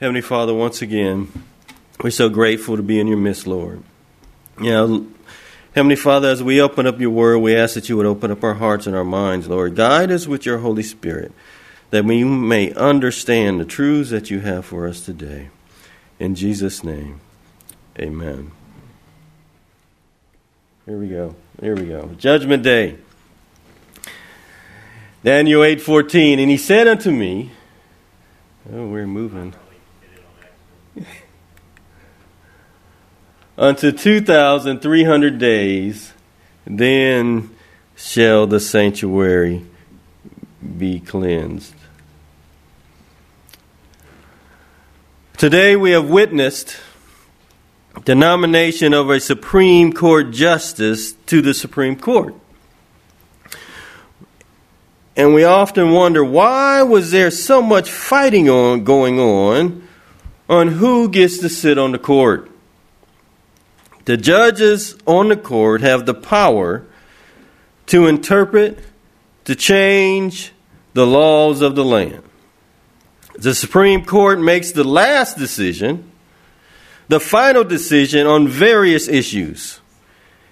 Heavenly Father, once again, we're so grateful to be in your midst, Lord. You know, Heavenly Father, as we open up your word, we ask that you would open up our hearts and our minds, Lord. Guide us with your Holy Spirit, that we may understand the truths that you have for us today. In Jesus' name, amen. Here we go. Here we go. Judgment Day. Daniel 8:14 and he said unto me Oh, we're moving. unto 2,300 days, then shall the sanctuary be cleansed. Today we have witnessed the nomination of a Supreme Court justice to the Supreme Court. And we often wonder why was there so much fighting on going on on who gets to sit on the court. The judges on the court have the power to interpret, to change the laws of the land. The Supreme Court makes the last decision, the final decision on various issues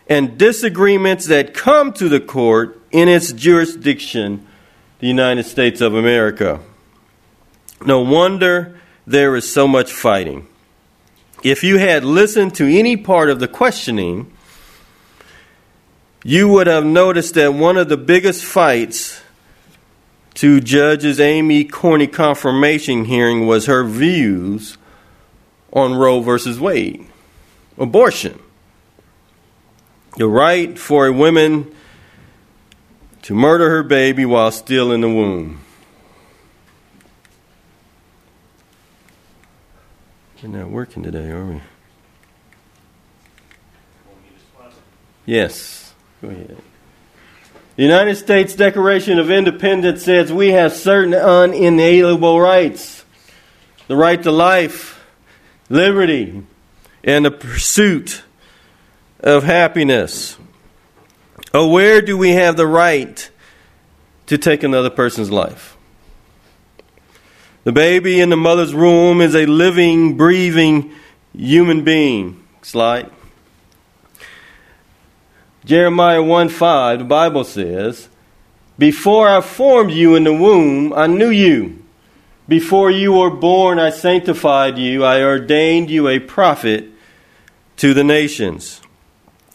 and disagreements that come to the court in its jurisdiction, the United States of America. No wonder there is so much fighting if you had listened to any part of the questioning, you would have noticed that one of the biggest fights to Judge's Amy Coney confirmation hearing was her views on Roe versus Wade, abortion, the right for a woman to murder her baby while still in the womb. We're not working today, are we? Yes. Go ahead. The United States Declaration of Independence says we have certain unalienable rights the right to life, liberty, and the pursuit of happiness. Oh, where do we have the right to take another person's life? The baby in the mother's womb is a living, breathing human being. Slide. Jeremiah 1 5, the Bible says, Before I formed you in the womb, I knew you. Before you were born, I sanctified you. I ordained you a prophet to the nations.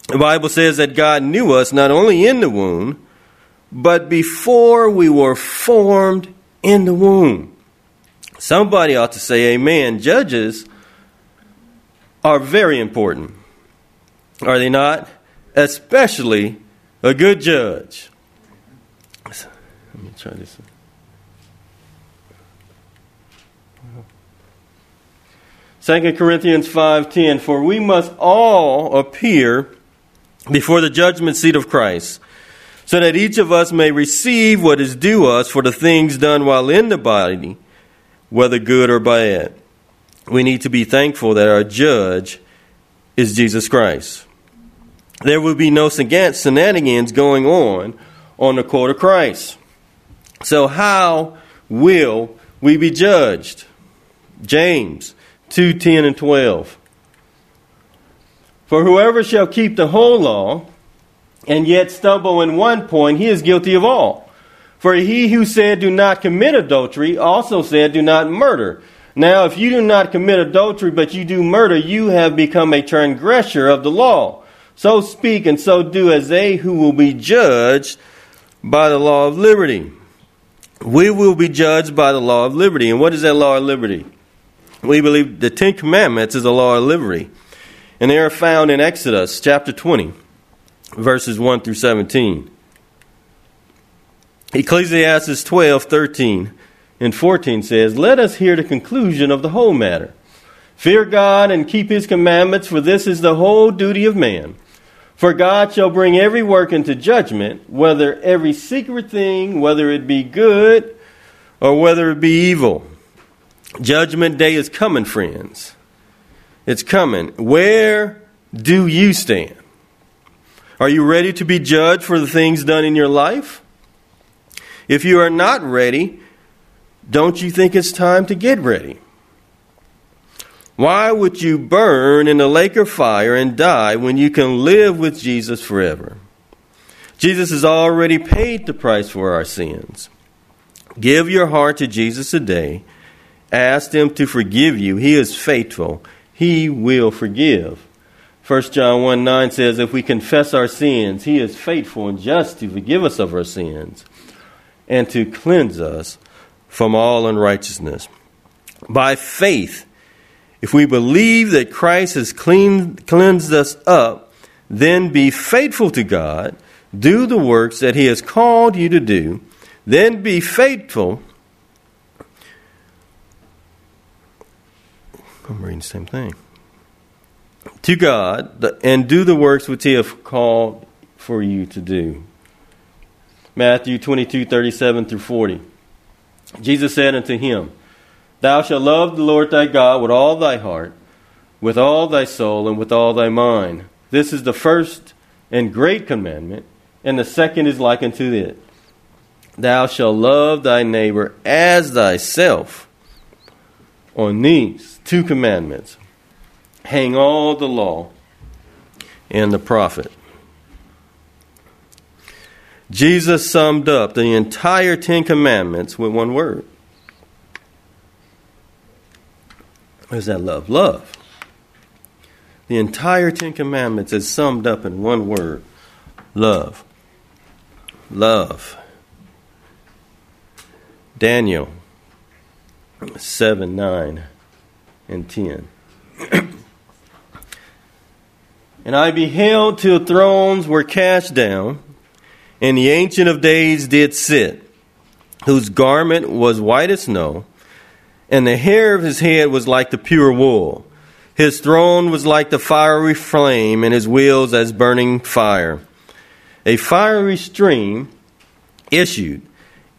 The Bible says that God knew us not only in the womb, but before we were formed in the womb. Somebody ought to say amen. Judges are very important, are they not? Especially a good judge. Let me try this. Second Corinthians 5:10 For we must all appear before the judgment seat of Christ so that each of us may receive what is due us for the things done while in the body whether good or bad. We need to be thankful that our judge is Jesus Christ. There will be no shenanigans going on on the court of Christ. So, how will we be judged? James 2 10 and 12. For whoever shall keep the whole law and yet stumble in one point, he is guilty of all. For he who said, Do not commit adultery, also said, Do not murder. Now, if you do not commit adultery, but you do murder, you have become a transgressor of the law. So speak and so do as they who will be judged by the law of liberty. We will be judged by the law of liberty. And what is that law of liberty? We believe the Ten Commandments is a law of liberty. And they are found in Exodus chapter 20, verses 1 through 17. Ecclesiastes 12, 13, and 14 says, Let us hear the conclusion of the whole matter. Fear God and keep his commandments, for this is the whole duty of man. For God shall bring every work into judgment, whether every secret thing, whether it be good or whether it be evil. Judgment day is coming, friends. It's coming. Where do you stand? Are you ready to be judged for the things done in your life? If you are not ready, don't you think it's time to get ready? Why would you burn in the lake of fire and die when you can live with Jesus forever? Jesus has already paid the price for our sins. Give your heart to Jesus today. Ask Him to forgive you. He is faithful. He will forgive. 1 John 1 9 says, If we confess our sins, He is faithful and just to forgive us of our sins and to cleanse us from all unrighteousness. By faith, if we believe that Christ has clean, cleansed us up, then be faithful to God, do the works that He has called you to do, then be faithful. I'm reading the same thing. To God, and do the works which He has called for you to do. Matthew 22, 37 through 40. Jesus said unto him, Thou shalt love the Lord thy God with all thy heart, with all thy soul, and with all thy mind. This is the first and great commandment, and the second is like unto it. Thou shalt love thy neighbor as thyself. On these two commandments hang all the law and the prophet. Jesus summed up the entire Ten Commandments with one word What is that love? Love. The entire Ten Commandments is summed up in one word love. Love. Daniel 7, 9, and 10. and I beheld till thrones were cast down, and the Ancient of Days did sit, whose garment was white as snow and the hair of his head was like the pure wool. His throne was like the fiery flame, and his wheels as burning fire. A fiery stream issued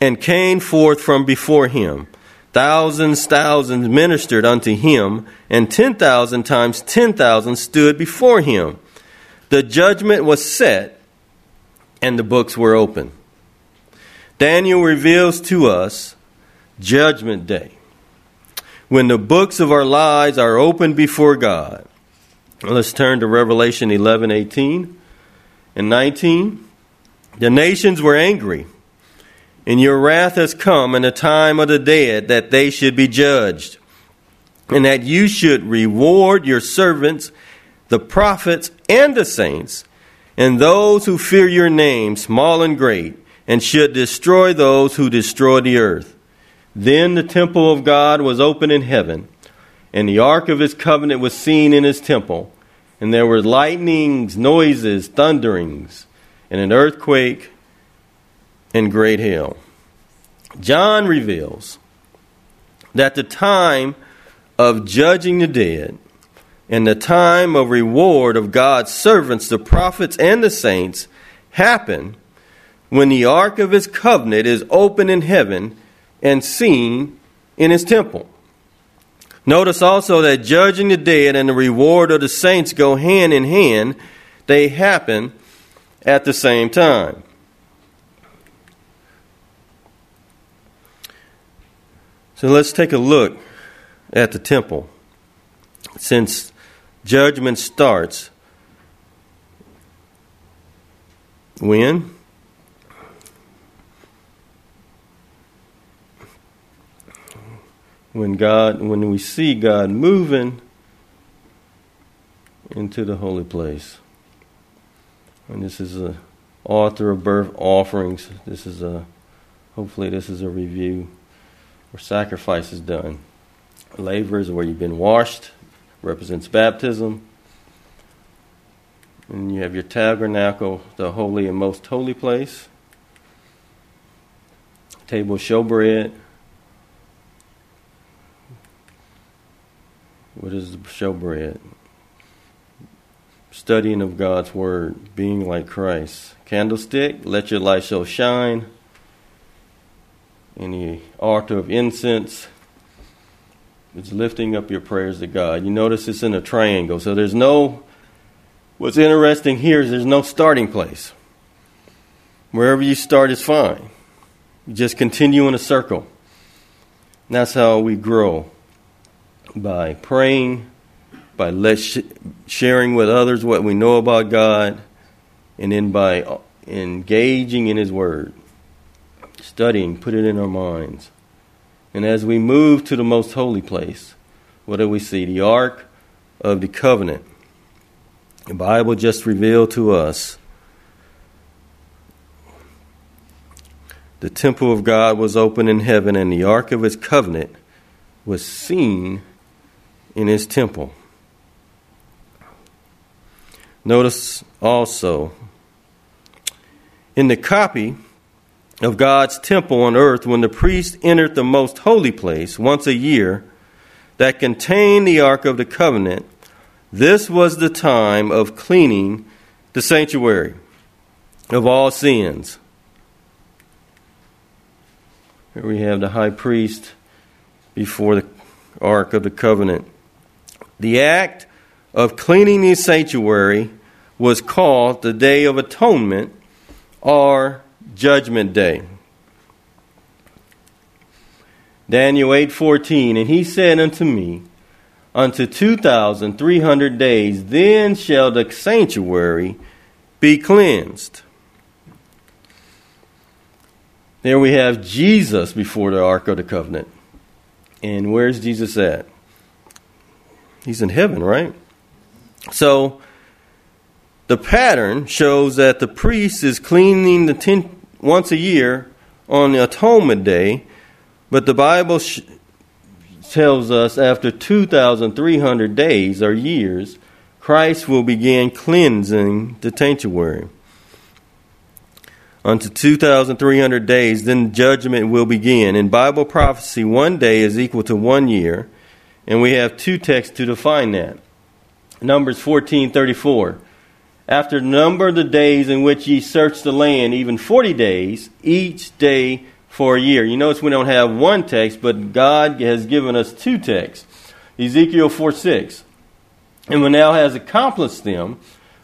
and came forth from before him. Thousands, thousands ministered unto him, and ten thousand times ten thousand stood before him. The judgment was set, and the books were open. Daniel reveals to us Judgment Day when the books of our lives are opened before God. Let's turn to Revelation 11 18 and 19. The nations were angry, and your wrath has come in the time of the dead that they should be judged, and that you should reward your servants, the prophets and the saints, and those who fear your name, small and great, and should destroy those who destroy the earth. Then the temple of God was open in heaven, and the ark of his covenant was seen in his temple. And there were lightnings, noises, thunderings, and an earthquake and great hail. John reveals that the time of judging the dead and the time of reward of God's servants, the prophets and the saints, happen when the ark of his covenant is open in heaven and seen in his temple. Notice also that judging the dead and the reward of the saints go hand in hand, they happen at the same time. So let's take a look at the temple. Since judgment starts, when? when God, when we see God moving into the holy place. And this is a altar of burnt offerings. This is a, hopefully, this is a review where sacrifice is done. Laver is where you've been washed, represents baptism. And you have your tabernacle, the holy and most holy place. Table of showbread What is the showbread? Studying of God's Word, being like Christ. Candlestick, let your light so shine. In the altar of incense, it's lifting up your prayers to God. You notice it's in a triangle, so there's no. What's interesting here is there's no starting place. Wherever you start is fine. You just continue in a circle. And that's how we grow by praying, by sharing with others what we know about God, and then by engaging in His Word, studying, put it in our minds. And as we move to the most holy place, what do we see? The Ark of the Covenant. The Bible just revealed to us the temple of God was open in heaven, and the Ark of His covenant was seen in His temple. Notice also in the copy of God's temple on earth, when the priest entered the most holy place once a year that contained the Ark of the Covenant, this was the time of cleaning the sanctuary of all sins. Here we have the high priest before the Ark of the Covenant. The act of cleaning the sanctuary was called the Day of Atonement or Judgment Day. Daniel 8:14 and he said unto me unto 2300 days then shall the sanctuary be cleansed. There we have Jesus before the ark of the covenant. And where's Jesus at? He's in heaven right? So the pattern shows that the priest is cleaning the tent once a year on the atonement day, but the Bible sh- tells us after 2,300 days or years, Christ will begin cleansing the sanctuary. Unto 2,300 days, then judgment will begin. In Bible prophecy, one day is equal to one year, and we have two texts to define that. Numbers 14:34 after number the days in which ye search the land, even forty days, each day for a year. You notice we don't have one text, but God has given us two texts. Ezekiel 4 6. And when thou hast accomplished them,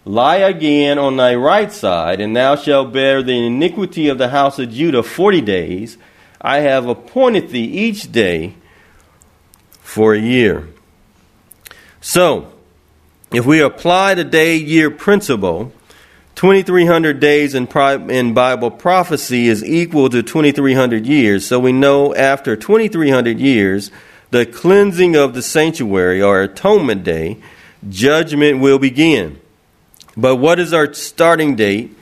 lie again on thy right side, and thou shalt bear the iniquity of the house of Judah forty days. I have appointed thee each day for a year. So, if we apply the day year principle, 2300 days in, in Bible prophecy is equal to 2300 years. So we know after 2300 years, the cleansing of the sanctuary or atonement day, judgment will begin. But what is our starting date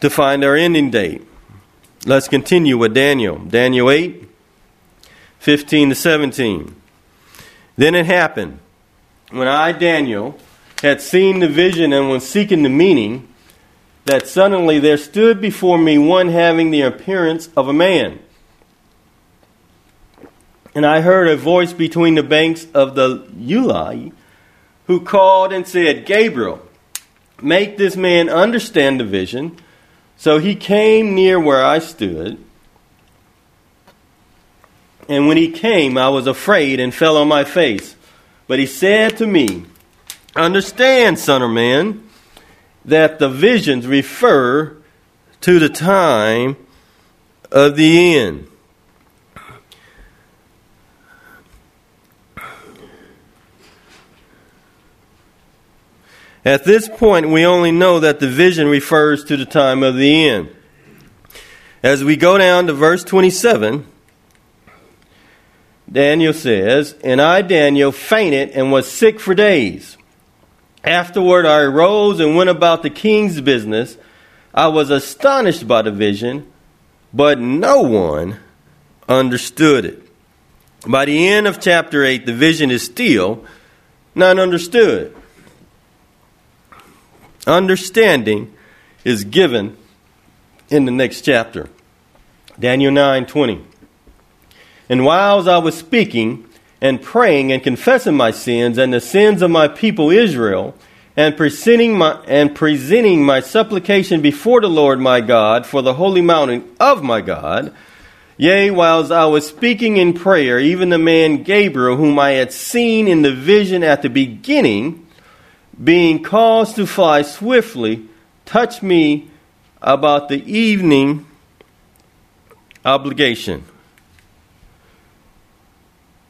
to find our ending date? Let's continue with Daniel. Daniel 8, 15 to 17. Then it happened when I, Daniel, had seen the vision and was seeking the meaning, that suddenly there stood before me one having the appearance of a man. And I heard a voice between the banks of the Ulai who called and said, Gabriel, make this man understand the vision. So he came near where I stood. And when he came, I was afraid and fell on my face. But he said to me, Understand, son of man, that the visions refer to the time of the end. At this point, we only know that the vision refers to the time of the end. As we go down to verse 27, Daniel says, And I, Daniel, fainted and was sick for days. Afterward, I arose and went about the king's business. I was astonished by the vision, but no one understood it. By the end of chapter 8, the vision is still not understood. Understanding is given in the next chapter. Daniel 9:20. And whiles I was speaking, and praying and confessing my sins and the sins of my people Israel, and presenting my, and presenting my supplication before the Lord my God for the holy mountain of my God. Yea, whilst I was speaking in prayer, even the man Gabriel, whom I had seen in the vision at the beginning, being caused to fly swiftly, touched me about the evening oblation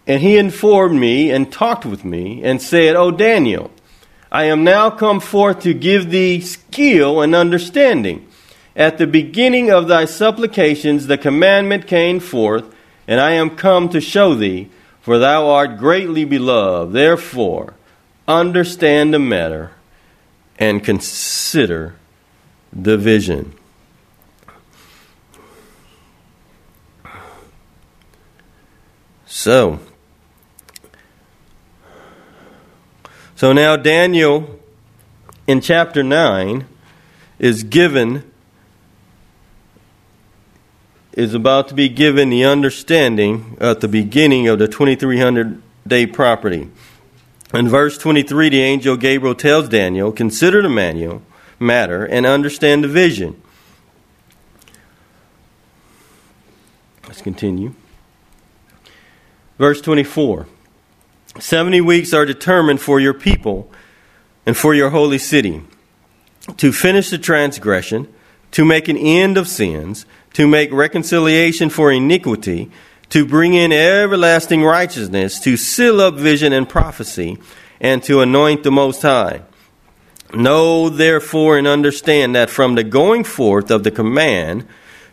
And he informed me and talked with me and said, O Daniel, I am now come forth to give thee skill and understanding. At the beginning of thy supplications the commandment came forth, and I am come to show thee, for thou art greatly beloved. Therefore, understand the matter and consider the vision. So, So now Daniel in chapter 9 is given is about to be given the understanding at the beginning of the 2300 day prophecy. In verse 23 the angel Gabriel tells Daniel, "Consider the manual matter and understand the vision." Let's continue. Verse 24. Seventy weeks are determined for your people and for your holy city to finish the transgression, to make an end of sins, to make reconciliation for iniquity, to bring in everlasting righteousness, to seal up vision and prophecy, and to anoint the Most High. Know therefore and understand that from the going forth of the command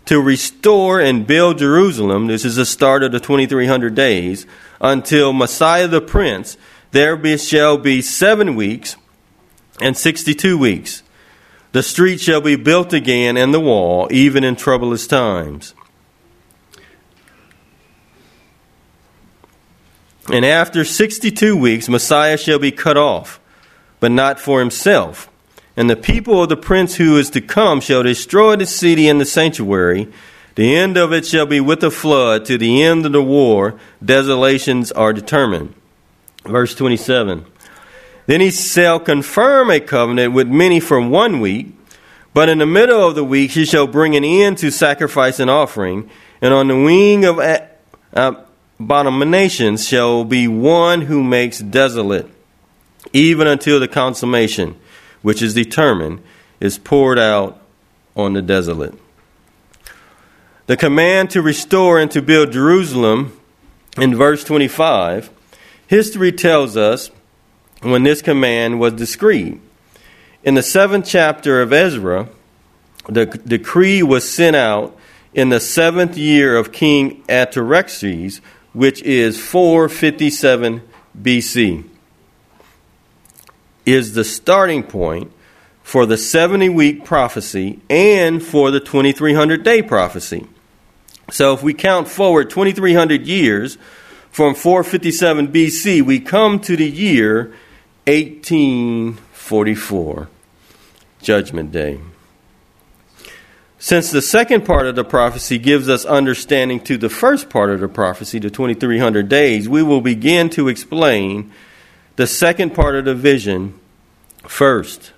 to restore and build Jerusalem, this is the start of the 2300 days, until Messiah the Prince, there be, shall be seven weeks and sixty two weeks. The street shall be built again, and the wall, even in troublous times. And after sixty two weeks, Messiah shall be cut off, but not for himself. And the people of the prince who is to come shall destroy the city and the sanctuary the end of it shall be with a flood. To the end of the war, desolations are determined. Verse 27. Then he shall confirm a covenant with many for one week, but in the middle of the week he shall bring an end to sacrifice and offering, and on the wing of abominations shall be one who makes desolate, even until the consummation, which is determined, is poured out on the desolate. The command to restore and to build Jerusalem in verse 25, history tells us when this command was decreed. In the seventh chapter of Ezra, the decree was sent out in the seventh year of King Artaxerxes, which is 457 BC, is the starting point for the 70 week prophecy and for the 2300 day prophecy. So if we count forward 2,300 years from 457 BC, we come to the year 1844, Judgment Day. Since the second part of the prophecy gives us understanding to the first part of the prophecy, the 2300 days, we will begin to explain the second part of the vision first.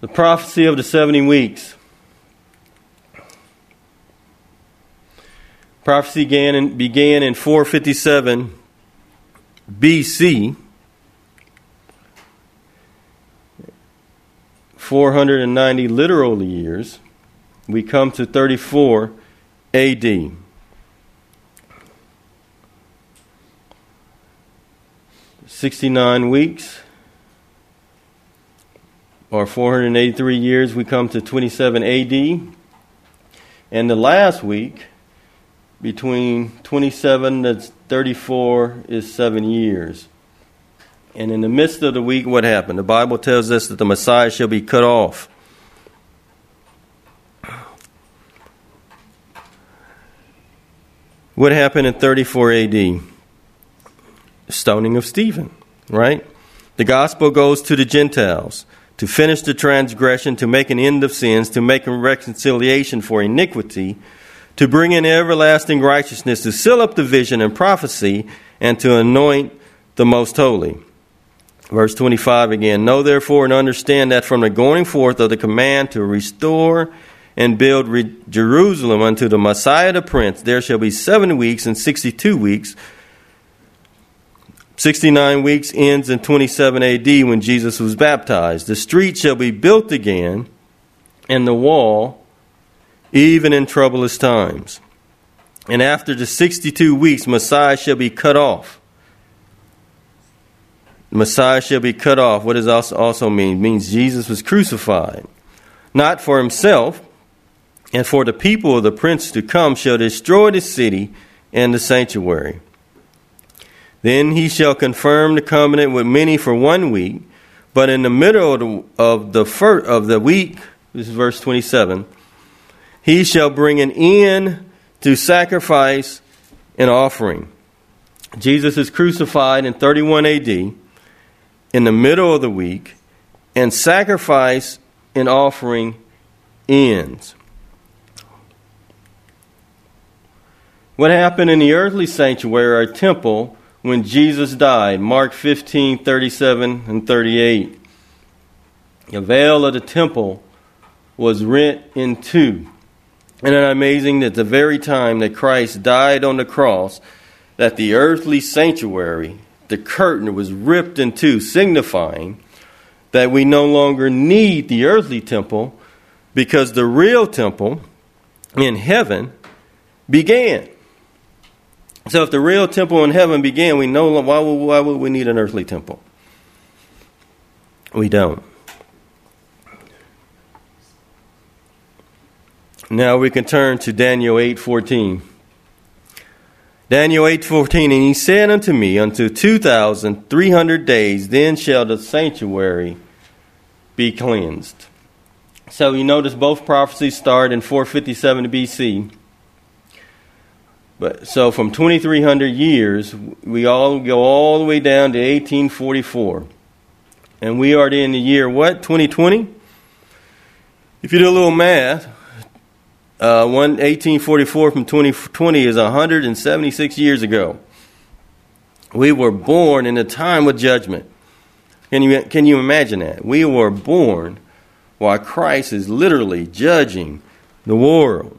The prophecy of the 70 weeks. Prophecy began in, began in 457 BC. 490 literal years. We come to 34 AD. Sixty-nine weeks, or 483 years, we come to 27 AD. And the last week, between 27 to 34 is seven years. And in the midst of the week, what happened? The Bible tells us that the Messiah shall be cut off. What happened in 34 AD? Stoning of Stephen, right? The gospel goes to the Gentiles to finish the transgression, to make an end of sins, to make a reconciliation for iniquity to bring in everlasting righteousness, to seal up the vision and prophecy, and to anoint the most holy. Verse 25 again Know therefore and understand that from the going forth of the command to restore and build re- Jerusalem unto the Messiah the Prince, there shall be seven weeks and sixty two weeks. 69 weeks ends in 27 AD when Jesus was baptized. The street shall be built again, and the wall even in troublous times. And after the 62 weeks, Messiah shall be cut off. Messiah shall be cut off. What does also, also mean? It means Jesus was crucified. Not for himself, and for the people of the prince to come shall destroy the city and the sanctuary. Then he shall confirm the covenant with many for one week, but in the middle of the, of the, of the week, this is verse 27, he shall bring an end to sacrifice and offering. Jesus is crucified in 31 AD in the middle of the week, and sacrifice and offering ends. What happened in the earthly sanctuary or temple when Jesus died? Mark 15, 37 and 38. The veil of the temple was rent in two. Isn't it amazing that the very time that Christ died on the cross, that the earthly sanctuary, the curtain was ripped in two, signifying that we no longer need the earthly temple because the real temple in heaven began. So if the real temple in heaven began, we know why would, why would we need an earthly temple? We don't. Now we can turn to Daniel 8:14. Daniel 8:14 and he said unto me unto 2300 days then shall the sanctuary be cleansed. So you notice both prophecies start in 457 BC. But so from 2300 years we all go all the way down to 1844. And we are in the year what? 2020? If you do a little math, uh, one, 1844 from 2020 is 176 years ago. We were born in a time of judgment. Can you, can you imagine that? We were born while Christ is literally judging the world.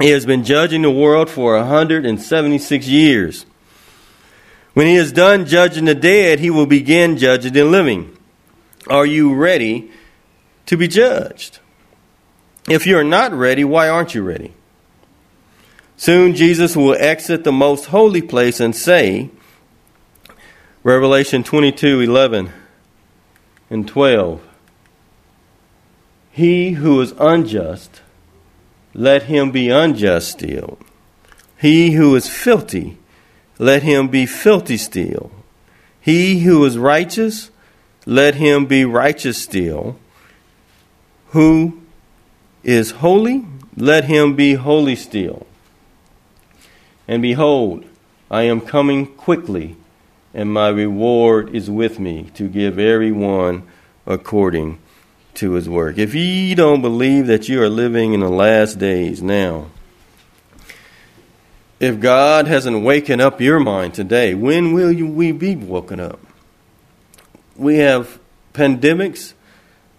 He has been judging the world for 176 years. When he is done judging the dead, he will begin judging the living. Are you ready to be judged? If you're not ready, why aren't you ready? Soon Jesus will exit the most holy place and say, Revelation 22 11 and 12, He who is unjust, let him be unjust still. He who is filthy, let him be filthy still. He who is righteous, let him be righteous still. Who is holy, let him be holy still. And behold, I am coming quickly, and my reward is with me to give every one according to his work. If ye don't believe that you are living in the last days now, if God hasn't waken up your mind today, when will you, we be woken up? We have pandemics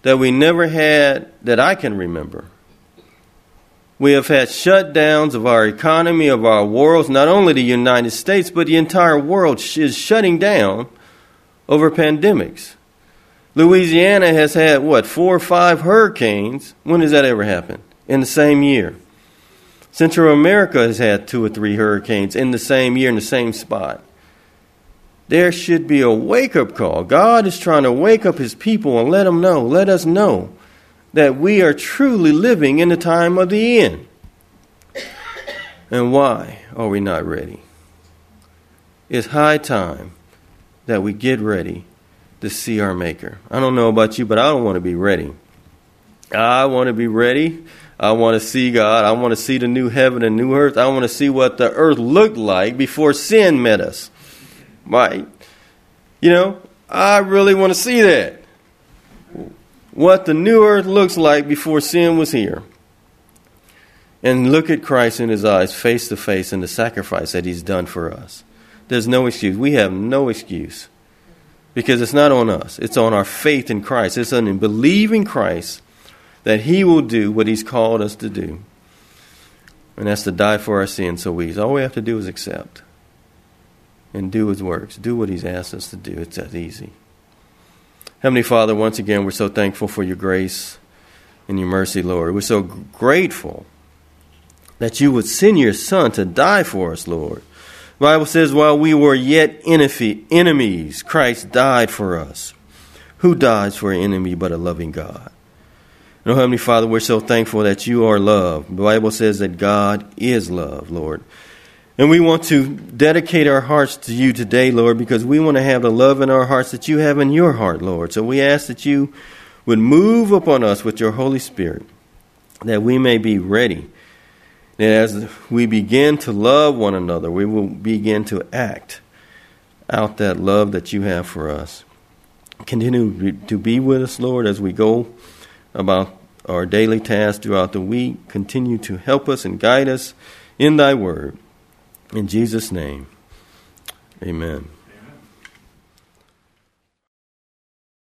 that we never had that I can remember. We have had shutdowns of our economy, of our worlds. Not only the United States, but the entire world is shutting down over pandemics. Louisiana has had, what, four or five hurricanes? When has that ever happened? In the same year. Central America has had two or three hurricanes in the same year in the same spot. There should be a wake up call. God is trying to wake up his people and let them know, let us know that we are truly living in the time of the end. And why are we not ready? It's high time that we get ready to see our Maker. I don't know about you, but I don't want to be ready. I want to be ready. I want to see God. I want to see the new heaven and new earth. I want to see what the earth looked like before sin met us. Right? You know, I really want to see that what the new earth looks like before sin was here. And look at Christ in his eyes, face to face, and the sacrifice that he's done for us. There's no excuse. We have no excuse. Because it's not on us, it's on our faith in Christ. It's on believing Christ that he will do what he's called us to do. And that's to die for our sins so we all we have to do is accept and do his works. Do what he's asked us to do. It's that easy. Heavenly Father, once again, we're so thankful for your grace and your mercy, Lord. We're so grateful that you would send your Son to die for us, Lord. The Bible says, while we were yet enemies, Christ died for us. Who dies for an enemy but a loving God? And Heavenly Father, we're so thankful that you are love. The Bible says that God is love, Lord. And we want to dedicate our hearts to you today, Lord, because we want to have the love in our hearts that you have in your heart, Lord. So we ask that you would move upon us with your Holy Spirit, that we may be ready. As we begin to love one another, we will begin to act out that love that you have for us. Continue to be with us, Lord, as we go about our daily tasks throughout the week. Continue to help us and guide us in thy word. In Jesus' name, amen.